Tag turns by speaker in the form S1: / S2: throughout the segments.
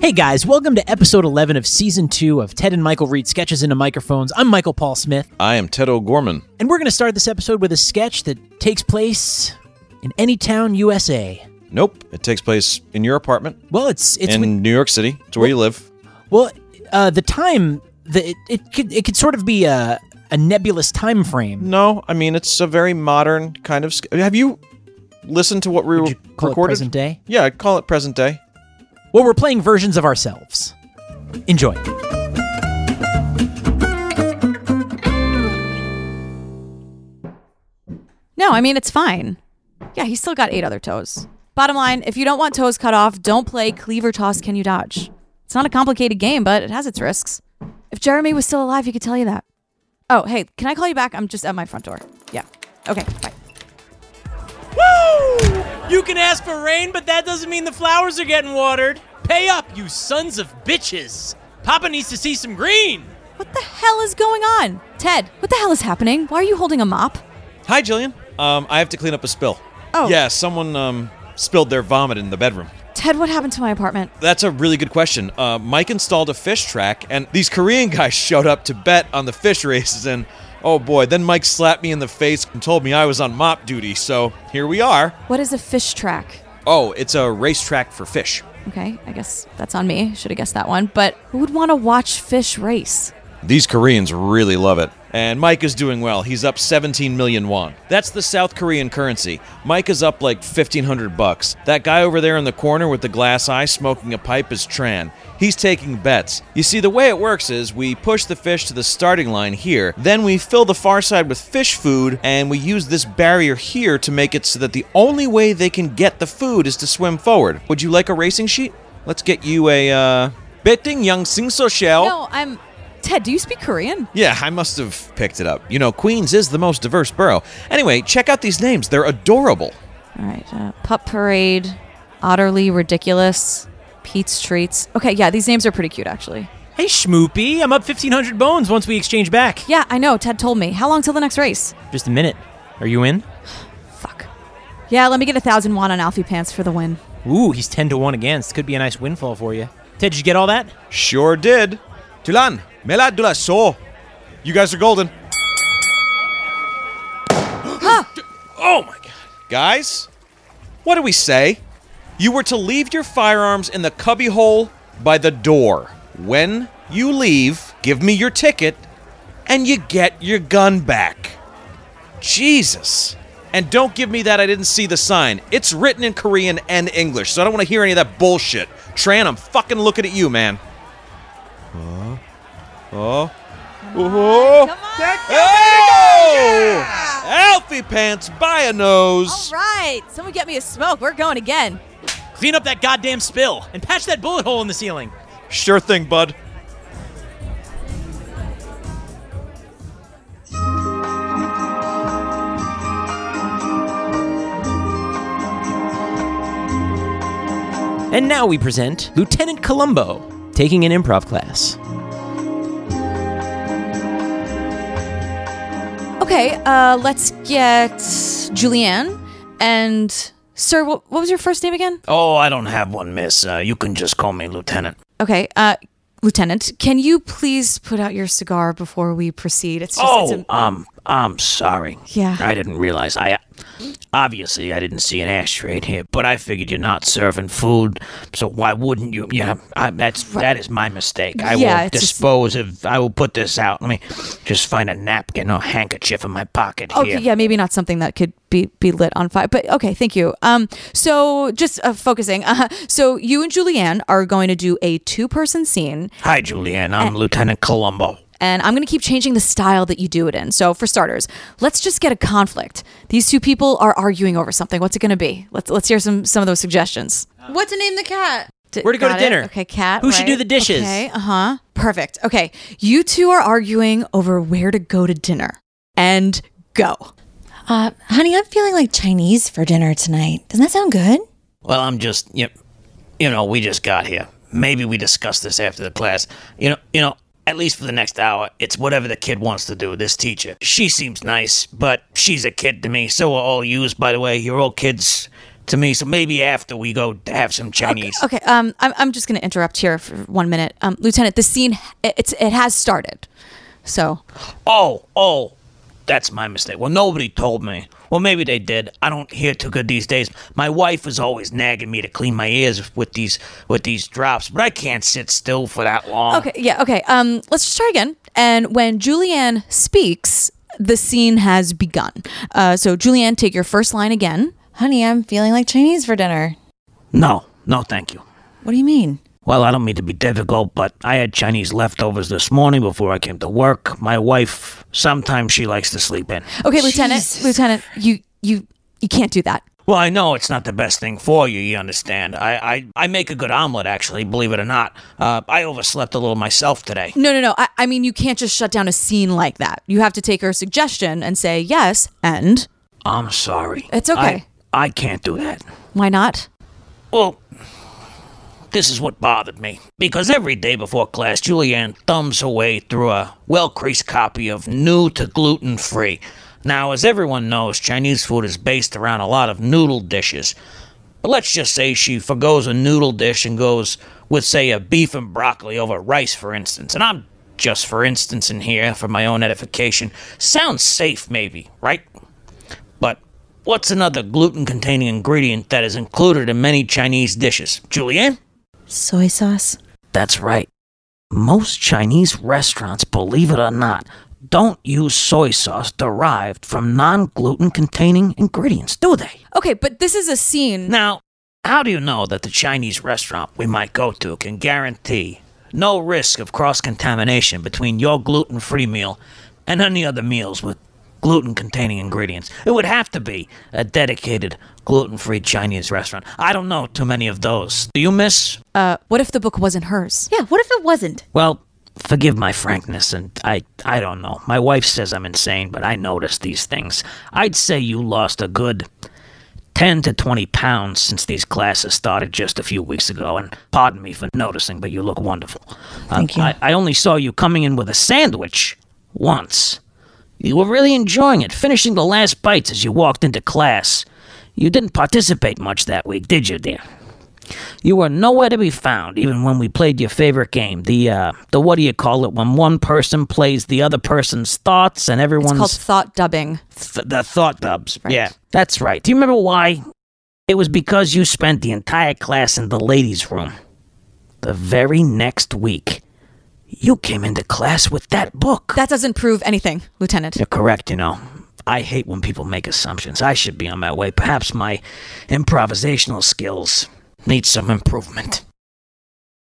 S1: Hey guys, welcome to episode 11 of season 2 of Ted and Michael read sketches into microphones. I'm Michael Paul Smith,
S2: I am Ted O'Gorman.
S1: and we're going to start this episode with a sketch that takes place in any town, USA.
S2: Nope, it takes place in your apartment
S1: Well, it's it's
S2: in
S1: with-
S2: New York City. It's where you live.
S1: well, uh, the time the it, it could it could sort of be a a nebulous time frame.
S2: No, I mean it's a very modern kind of. sk- Have you listened to what we
S1: Would you call it
S2: recorded?
S1: present day?
S2: Yeah, I'd call it present day.
S1: Well, we're playing versions of ourselves. Enjoy.
S3: No, I mean, it's fine. Yeah, he's still got eight other toes. Bottom line, if you don't want toes cut off, don't play Cleaver Toss Can You Dodge. It's not a complicated game, but it has its risks. If Jeremy was still alive, he could tell you that. Oh, hey, can I call you back? I'm just at my front door. Yeah. Okay, bye.
S4: Woo! You can ask for rain, but that doesn't mean the flowers are getting watered. Pay up, you sons of bitches. Papa needs to see some green.
S3: What the hell is going on? Ted, what the hell is happening? Why are you holding a mop?
S2: Hi, Jillian. Um, I have to clean up a spill.
S3: Oh.
S2: Yeah, someone um spilled their vomit in the bedroom.
S3: Ted, what happened to my apartment?
S2: That's a really good question. Uh, Mike installed a fish track, and these Korean guys showed up to bet on the fish races, and oh boy, then Mike slapped me in the face and told me I was on mop duty, so here we are.
S3: What is a fish track?
S2: Oh, it's a racetrack for fish.
S3: Okay, I guess that's on me. Should have guessed that one. But who would want to watch fish race?
S2: These Koreans really love it. And Mike is doing well. He's up 17 million won. That's the South Korean currency. Mike is up like 1500 bucks. That guy over there in the corner with the glass eye smoking a pipe is Tran. He's taking bets. You see, the way it works is we push the fish to the starting line here, then we fill the far side with fish food, and we use this barrier here to make it so that the only way they can get the food is to swim forward. Would you like a racing sheet? Let's get you a, uh, betting young sing so shell.
S3: No, I'm. Ted, do you speak Korean?
S2: Yeah, I must have picked it up. You know, Queens is the most diverse borough. Anyway, check out these names. They're adorable.
S3: All right. Uh, Pup Parade, Utterly Ridiculous, Pete's Treats. Okay, yeah, these names are pretty cute, actually.
S4: Hey, Schmoopy, I'm up 1,500 bones once we exchange back.
S3: Yeah, I know. Ted told me. How long till the next race?
S4: Just a minute. Are you in?
S3: Fuck. Yeah, let me get a thousand won on Alfie Pants for the win.
S4: Ooh, he's 10 to 1 against. Could be a nice windfall for you. Ted, did you get all that?
S2: Sure did. Tulan, mela de la so. You guys are golden. oh my god. Guys, what do we say? You were to leave your firearms in the cubbyhole by the door. When you leave, give me your ticket, and you get your gun back. Jesus. And don't give me that I didn't see the sign. It's written in Korean and English, so I don't want to hear any of that bullshit. Tran, I'm fucking looking at you, man. Oh. Oh. Oh. Oh! Alfie pants by a nose.
S3: All right. Someone get me a smoke. We're going again.
S4: Clean up that goddamn spill and patch that bullet hole in the ceiling.
S2: Sure thing, bud.
S4: And now we present Lieutenant Columbo taking an improv class.
S3: Okay, uh, let's get Julianne and Sir. What, what was your first name again?
S5: Oh, I don't have one, miss. Uh, you can just call me Lieutenant.
S3: Okay, uh, Lieutenant, can you please put out your cigar before we proceed? It's just
S5: Oh,
S3: it's a,
S5: um, I'm sorry.
S3: Yeah.
S5: I didn't realize. I obviously I didn't see an ashtray in here, but I figured you're not serving food, so why wouldn't you? Yeah, I, that's that is my mistake. I
S3: Yeah,
S5: will
S3: it's just-
S5: dispose of. I will put this out. Let me just find a napkin or handkerchief in my pocket
S3: Okay,
S5: here.
S3: yeah, maybe not something that could be be lit on fire, but okay, thank you. Um, so just uh, focusing. Uh, so you and Julianne are going to do a two person scene,
S5: Hi, Julianne. I'm Lieutenant Columbo.
S3: And I'm going to keep changing the style that you do it in. So for starters, let's just get a conflict. These two people are arguing over something. What's it going to be? Let's let's hear some some of those suggestions.
S6: What to name the cat?
S3: D-
S4: Where to go to
S3: it?
S4: dinner?
S3: Okay, cat.
S4: Who should do the dishes?
S3: Okay, uh huh. Perfect. Okay, you two are arguing over where to go to dinner, and go.
S6: Uh, honey, I'm feeling like Chinese for dinner tonight. Doesn't that sound good?
S5: Well, I'm just, you, you know, we just got here. Maybe we discuss this after the class. You know, you know, At least for the next hour, it's whatever the kid wants to do, this teacher. She seems nice, but she's a kid to me. So are all yous, by the way. You're all kids to me. So maybe after we go to have some Chinese.
S3: Okay, um, I'm, I'm just going to interrupt here for one minute. Um, Lieutenant, the scene, it, it's, it has started. So,
S5: Oh, oh, that's my mistake. Well, nobody told me. Well, maybe they did. I don't hear too good these days. My wife is always nagging me to clean my ears with these with these drops, but I can't sit still for that long.
S3: okay, yeah, okay. Um, let's just try again. And when Julianne speaks, the scene has begun. Uh, so, Julianne, take your first line again.
S6: Honey, I'm feeling like Chinese for dinner.
S5: No, no, thank you.
S6: What do you mean?
S5: Well, I don't mean to be difficult, but I had Chinese leftovers this morning before I came to work. My wife, sometimes she likes to sleep in.
S3: Okay, Lieutenant,
S6: Jesus.
S3: Lieutenant, you, you, you can't do that.
S5: Well, I know it's not the best thing for you, you understand. I, I, I make a good omelet, actually, believe it or not. Uh, I overslept a little myself today.
S3: No, no, no. I, I mean, you can't just shut down a scene like that. You have to take her suggestion and say yes, and
S5: I'm sorry.
S3: It's okay.
S5: I, I can't do that.
S3: why not?
S5: Well, this is what bothered me. Because every day before class, Julianne thumbs her way through a well creased copy of New to Gluten Free. Now, as everyone knows, Chinese food is based around a lot of noodle dishes. But let's just say she forgoes a noodle dish and goes with, say, a beef and broccoli over rice, for instance. And I'm just for instance in here for my own edification. Sounds safe, maybe, right? But what's another gluten containing ingredient that is included in many Chinese dishes? Julianne?
S6: Soy sauce?
S5: That's right. Most Chinese restaurants, believe it or not, don't use soy sauce derived from non gluten containing ingredients, do they?
S3: Okay, but this is a scene.
S5: Now, how do you know that the Chinese restaurant we might go to can guarantee no risk of cross contamination between your gluten free meal and any other meals with gluten containing ingredients? It would have to be a dedicated gluten free Chinese restaurant. I don't know too many of those. Do you, miss?
S3: Uh, what if the book wasn't hers?
S6: Yeah, what if it wasn't?
S5: Well, forgive my frankness, and I, I don't know. My wife says I'm insane, but I notice these things. I'd say you lost a good 10 to 20 pounds since these classes started just a few weeks ago, and pardon me for noticing, but you look wonderful. Uh,
S6: Thank you.
S5: I, I only saw you coming in with a sandwich once. You were really enjoying it, finishing the last bites as you walked into class. You didn't participate much that week, did you, dear? You were nowhere to be found, even when we played your favorite game. The uh, the what do you call it? When one person plays the other person's thoughts and
S3: It's
S5: everyone's
S3: called thought dubbing.
S5: th- the thought dubs. Yeah, that's right. Do you remember why? It was because you spent the entire class in the ladies' room. The very next week, you came into class with that book.
S3: That doesn't prove anything, Lieutenant.
S5: You're correct, you know. I hate when people make assumptions. I should be on my way. Perhaps my improvisational skills need some improvement.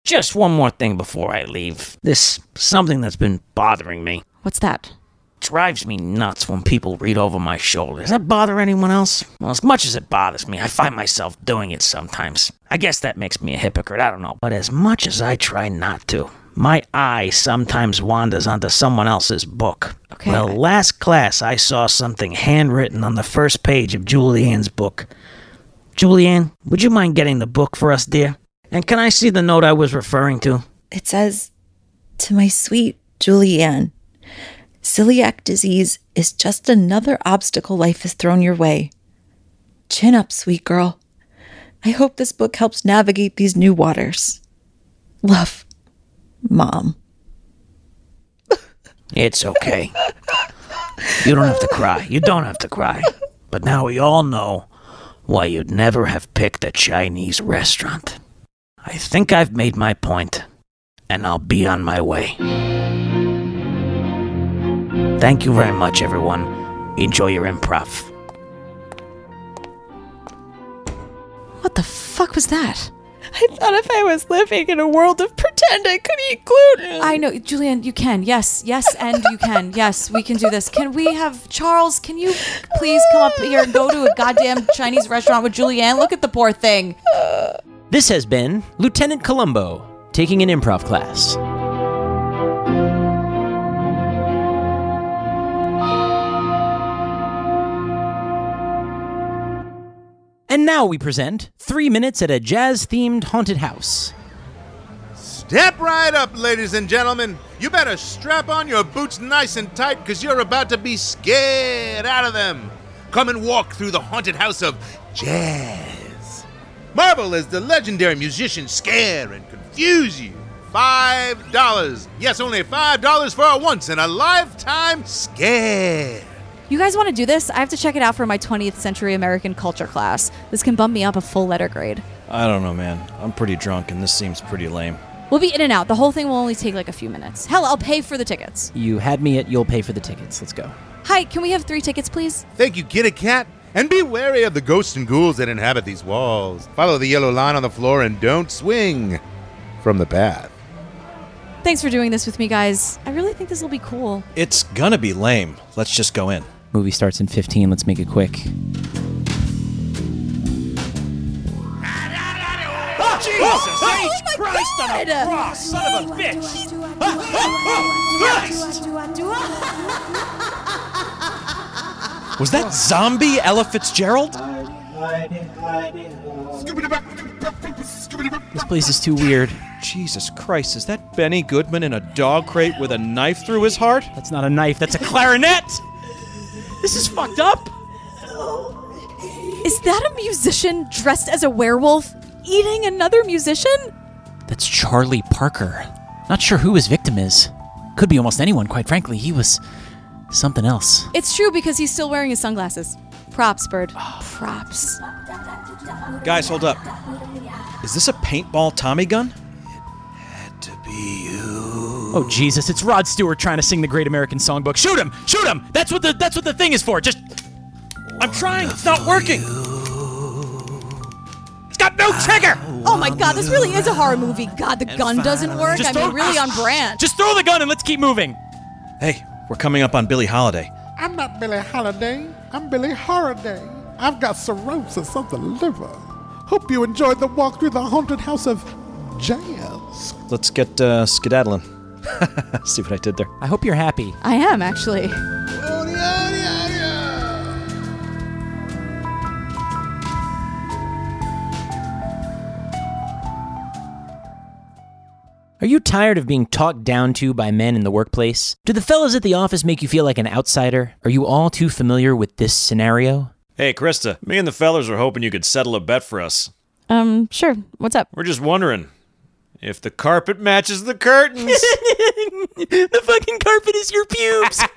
S5: Just one more thing before I leave. This something that's been bothering me.
S3: What's that?
S5: Drives me nuts when people read over my shoulder. Does that bother anyone else? Well, as much as it bothers me, I find myself doing it sometimes. I guess that makes me a hypocrite, I don't know. But as much as I try not to, my eye sometimes wanders onto someone else's book.
S3: Okay.
S5: Well, last class I saw something handwritten on the first page of Julianne's book. Julianne, would you mind getting the book for us, dear? And can I see the note I was referring to?
S6: It says, To my sweet Julianne, celiac disease is just another obstacle life has thrown your way. Chin up, sweet girl. I hope this book helps navigate these new waters. Love, Mom.
S5: It's okay. You don't have to cry. You don't have to cry. But now we all know why you'd never have picked a Chinese restaurant. I think I've made my point, and I'll be on my way. Thank you very much, everyone. Enjoy your improv.
S3: What the fuck was that?
S6: I thought if I was living in a world of pretend, I could eat gluten.
S3: I know, Julian, you can. Yes, yes, and you can. Yes, we can do this. Can we have Charles? Can you please come up here and go to a goddamn Chinese restaurant with Julianne? Look at the poor thing.
S1: This has been Lieutenant Columbo taking an improv class. And now we present Three Minutes at a Jazz Themed Haunted House.
S7: Step right up, ladies and gentlemen. You better strap on your boots nice and tight because you're about to be scared out of them. Come and walk through the haunted house of jazz. Marvel as the legendary musicians scare and confuse you. Five dollars. Yes, only five dollars for a once in a lifetime scare.
S3: You guys want to do this? I have to check it out for my 20th century American culture class. This can bump me up a full letter grade.
S2: I don't know, man. I'm pretty drunk, and this seems pretty lame.
S3: We'll be in and out. The whole thing will only take like a few minutes. Hell, I'll pay for the tickets.
S1: You had me at you'll pay for the tickets. Let's go.
S3: Hi, can we have three tickets, please?
S7: Thank you, Kitty Cat. And be wary of the ghosts and ghouls that inhabit these walls. Follow the yellow line on the floor and don't swing from the path.
S3: Thanks for doing this with me, guys. I really think this will be cool.
S2: It's gonna be lame. Let's just go in.
S1: Movie starts in 15. Let's make it quick.
S4: Jesus H. Christ on a
S3: God.
S4: cross, son of a bitch!
S2: Was that zombie Ella Fitzgerald?
S1: This place is too weird.
S2: Jesus Christ, is that Benny Goodman in a dog crate with a knife through his heart?
S1: That's not a knife, that's a clarinet!
S4: This is fucked up!
S3: Is that a musician dressed as a werewolf eating another musician?
S1: That's Charlie Parker. Not sure who his victim is. Could be almost anyone, quite frankly. He was something else.
S3: It's true because he's still wearing his sunglasses. Props, Bird. Oh. Props.
S2: Guys, hold up. Is this a paintball Tommy gun?
S1: Oh Jesus! It's Rod Stewart trying to sing the Great American Songbook. Shoot him! Shoot him! That's what the that's what the thing is for. Just
S2: I'm trying. It's not working. It's got no trigger.
S3: Oh my god, this really is a horror movie. God, the gun doesn't work. I mean, really on brand.
S1: just throw the gun and let's keep moving.
S2: Hey, we're coming up on Billie Holiday.
S8: I'm not Billie Holiday. I'm Billie Holiday. I've got cirrhosis of the liver. Hope you enjoyed the walk through the haunted house of jazz.
S2: Let's get uh, skedaddling. See what I did there?
S1: I hope you're happy.
S3: I am actually.
S1: Are you tired of being talked down to by men in the workplace? Do the fellas at the office make you feel like an outsider? Are you all too familiar with this scenario?
S2: Hey, Krista, me and the fellers were hoping you could settle a bet for us.
S3: Um, sure. What's up?
S2: We're just wondering if the carpet matches the curtains.
S1: the fucking carpet is your pubes.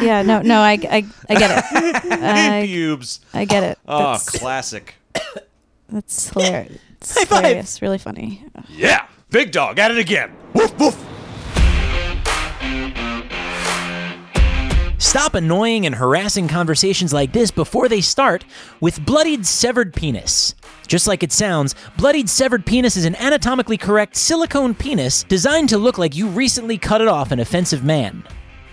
S3: Yeah, no, no, I, I, I get it. I,
S2: Pubes.
S3: I get it.
S2: Oh,
S3: That's,
S2: classic.
S3: that's hilarious. It's
S1: High five.
S3: hilarious. Really funny.
S2: Yeah, big dog at it again. Woof woof.
S1: Stop annoying and harassing conversations like this before they start with bloodied severed penis. Just like it sounds, bloodied severed penis is an anatomically correct silicone penis designed to look like you recently cut it off an offensive man.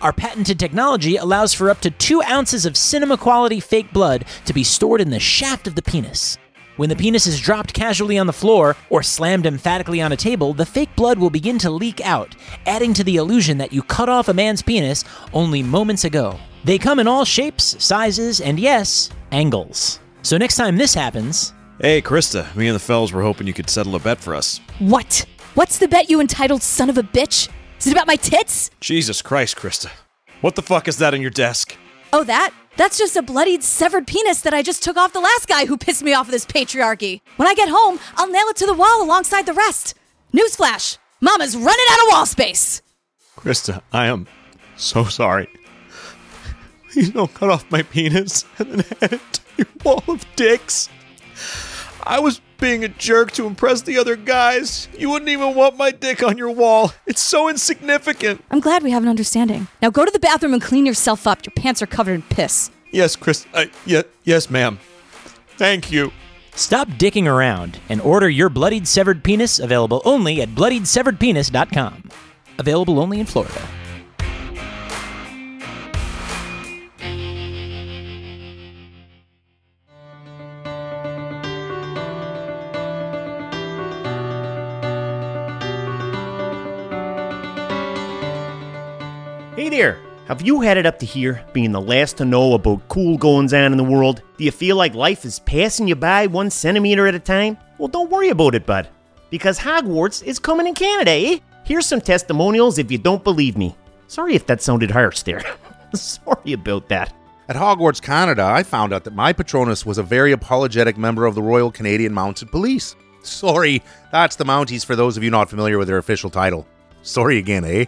S1: Our patented technology allows for up to two ounces of cinema quality fake blood to be stored in the shaft of the penis. When the penis is dropped casually on the floor or slammed emphatically on a table, the fake blood will begin to leak out, adding to the illusion that you cut off a man's penis only moments ago. They come in all shapes, sizes, and yes, angles. So next time this happens,
S2: Hey, Krista, me and the fellas were hoping you could settle a bet for us.
S3: What? What's the bet, you entitled son of a bitch? Is it about my tits?
S2: Jesus Christ, Krista. What the fuck is that on your desk?
S3: Oh, that? That's just a bloodied, severed penis that I just took off the last guy who pissed me off with this patriarchy. When I get home, I'll nail it to the wall alongside the rest. Newsflash Mama's running out of wall space.
S2: Krista, I am so sorry. Please don't cut off my penis and then add it to your wall of dicks. I was being a jerk to impress the other guys. You wouldn't even want my dick on your wall. It's so insignificant.
S3: I'm glad we have an understanding. Now go to the bathroom and clean yourself up. Your pants are covered in piss.
S2: Yes, Chris. Uh, yeah, yes, ma'am. Thank you.
S1: stop dicking around and order your bloodied severed penis available only at bloodiedseveredpenis.com. Available only in Florida.
S9: There! Have you had it up to here, being the last to know about cool goings on in the world? Do you feel like life is passing you by one centimeter at a time? Well, don't worry about it, bud. Because Hogwarts is coming in Canada, eh? Here's some testimonials if you don't believe me. Sorry if that sounded harsh there. Sorry about that.
S7: At Hogwarts, Canada, I found out that my Patronus was a very apologetic member of the Royal Canadian Mounted Police. Sorry, that's the Mounties for those of you not familiar with their official title. Sorry again, eh?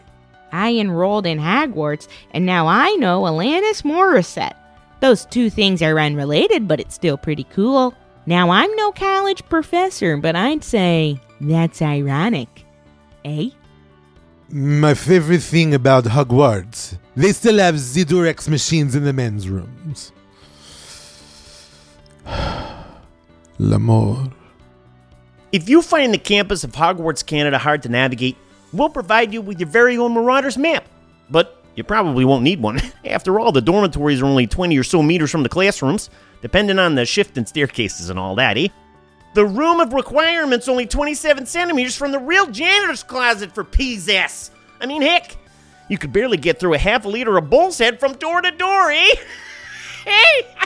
S10: I enrolled in Hogwarts, and now I know Alanis Morissette. Those two things are unrelated, but it's still pretty cool. Now I'm no college professor, but I'd say that's ironic. Eh?
S8: My favorite thing about Hogwarts, they still have Zidurex machines in the men's rooms. L'amour.
S9: If you find the campus of Hogwarts Canada hard to navigate, we'll provide you with your very own Marauders map. But you probably won't need one. After all, the dormitories are only 20 or so meters from the classrooms, depending on the shift and staircases and all that, eh? The room of requirement's only 27 centimeters from the real janitor's closet for P's ass. I mean, heck, you could barely get through a half a liter of bull's head from door to door, eh? hey!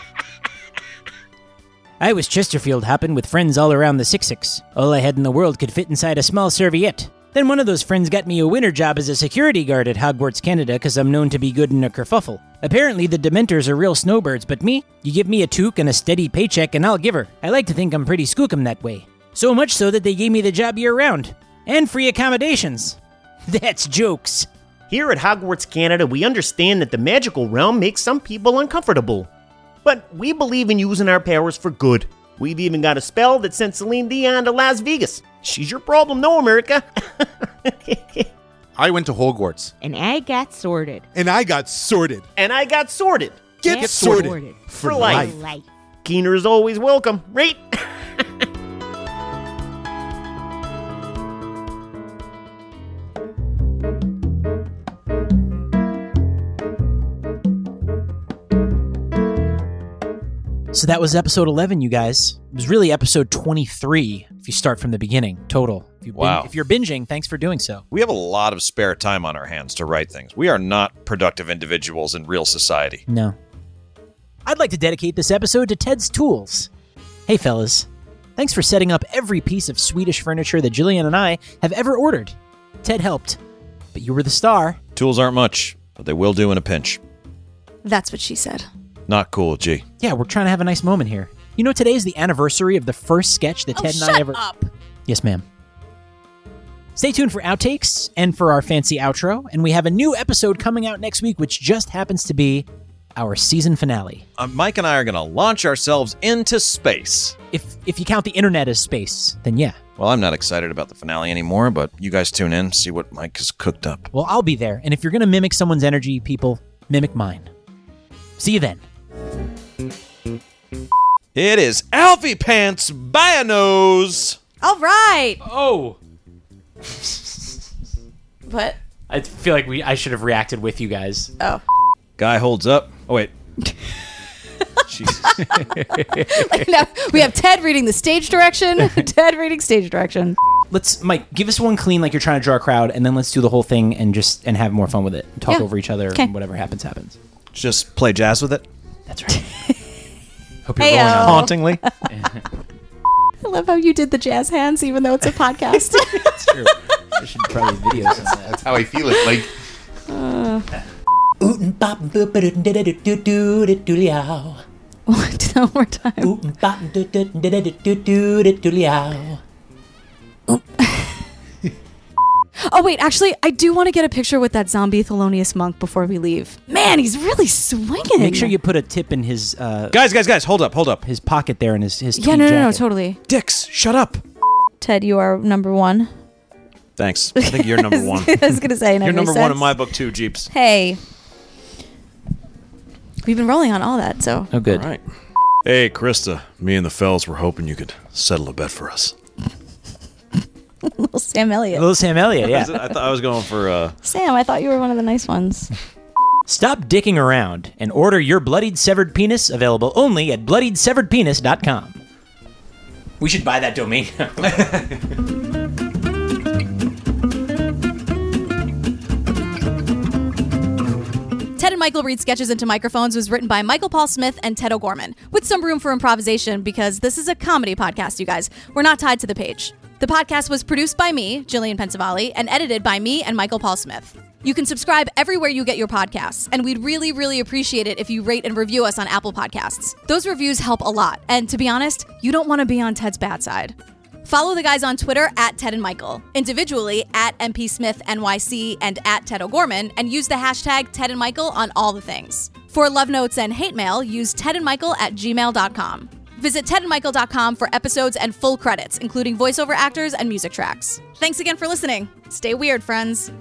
S1: I was Chesterfield hopping with friends all around the Six Six. All I had in the world could fit inside a small serviette. Then one of those friends got me a winter job as a security guard at Hogwarts, Canada, because I'm known to be good in a kerfuffle. Apparently, the Dementors are real snowbirds, but me, you give me a toque and a steady paycheck, and I'll give her. I like to think I'm pretty skookum that way. So much so that they gave me the job year round. And free accommodations. That's jokes.
S9: Here at Hogwarts Canada, we understand that the magical realm makes some people uncomfortable. But we believe in using our powers for good. We've even got a spell that sent Celine Dion to Las Vegas. She's your problem, no, America.
S7: I went to Hogwarts.
S10: And I got sorted.
S8: And I got sorted.
S9: and I got sorted.
S8: Get,
S10: Get
S8: sorted.
S10: sorted.
S8: For,
S9: For life.
S8: life.
S10: Life.
S9: Keener is always welcome, right?
S1: So that was episode 11, you guys. It was really episode 23 if you start from the beginning, total. If, you
S2: Wow.
S1: if you're binging, thanks for doing so.
S2: We have a lot of spare time on our hands to write things. We are not productive individuals in real society.
S1: No. I'd like to dedicate this episode to Ted's Tools. Hey, fellas. Thanks for setting up every piece of Swedish furniture that Jillian and I have ever ordered. Ted helped, but you were the star.
S2: Tools aren't much, but they will do in a pinch.
S3: That's what she said.
S2: Not cool, G.
S1: Yeah, we're trying to have a nice moment here. You know, today is the anniversary of the first sketch that Ted and I ever.
S3: up.
S1: Yes, ma'am. Stay tuned for outtakes and for our fancy outro, and we have a new episode coming out next week, which just happens to be our season finale.
S2: Uh, Mike and I are going to launch ourselves into space.
S1: If if you count the internet as space, then yeah.
S2: Well, I'm not excited about the finale anymore, but you guys tune in, see what Mike has cooked up.
S1: Well, I'll be there, and if you're gonna mimic someone's energy, people, mimic mine. See you then.
S2: It is Alfie Pants by a nose.
S3: All right.
S4: Oh,
S3: What?
S4: I feel like we I should have reacted with you guys.
S3: Oh.
S2: Guy holds up. Oh, wait. Jesus.
S3: now we have Ted reading the stage direction. Ted reading stage direction.
S1: Let's, Mike, give us one clean like you're trying to draw a crowd, and then let's do the whole thing and just and have more fun with it. Talk
S3: Yeah.
S1: over each other,
S3: Okay.
S1: and whatever happens, happens.
S2: Just play jazz with it.
S1: That's right.
S2: Hope you're
S3: Heyo.
S2: rolling hauntingly.
S3: I love how you did the jazz hands, even though it's a podcast.
S1: That's true. I should probably video some of that.
S7: That's how I feel it. Like.
S3: Uh. One more time. Oh wait, actually, I do want to get a picture with that zombie Thelonious Monk before we leave. Man, he's really swinging.
S1: Make sure you put a tip in his uh,
S2: guys, guys, guys, hold up, hold up.
S1: his pocket there in his his
S3: Yeah,
S1: tweed
S3: no, no, no,
S1: jacket.
S3: totally.
S2: Dix, shut up.
S3: Ted, you are number one.
S2: Thanks. I think you're number one.
S3: I was gonna say,
S2: You're number
S3: makes
S2: one in my book too, Jeeps.
S3: Hey, we've been rolling on all that, so
S1: Oh, good.
S2: All right. Hey, Krista. Me and the fells were hoping you could settle a bet for us.
S3: little Sam Elliott.
S1: Little Sam Elliott, yeah.
S2: I thought I was going for uh
S3: Sam, I thought you were one of the nice ones.
S1: Stop dicking around and order your bloodied severed penis available only at bloodiedseveredpenis.com. We should buy that domain.
S3: Ted and Michael Read Sketches into Microphones was written by Michael Paul Smith and Ted O'Gorman, with some room for improvisation because this is a comedy podcast, you guys. We're not tied to the page. The podcast was produced by me, Jillian Pensavalle, and edited by me and Michael Paul Smith. You can subscribe everywhere you get your podcasts, and we'd really, really appreciate it if you rate and review us on Apple Podcasts. Those reviews help a lot, and to be honest, you don't want to be on Ted's bad side. Follow the guys on Twitter at Ted and Michael, individually at MP Smith NYC and at Ted O'Gorman, and use the hashtag Ted and Michael on all the things. For love notes and hate mail, use tedandmichael at gmail.com. Visit tedandmichael.com for episodes and full credits, including voiceover actors and music tracks. Thanks again for listening. Stay weird, friends.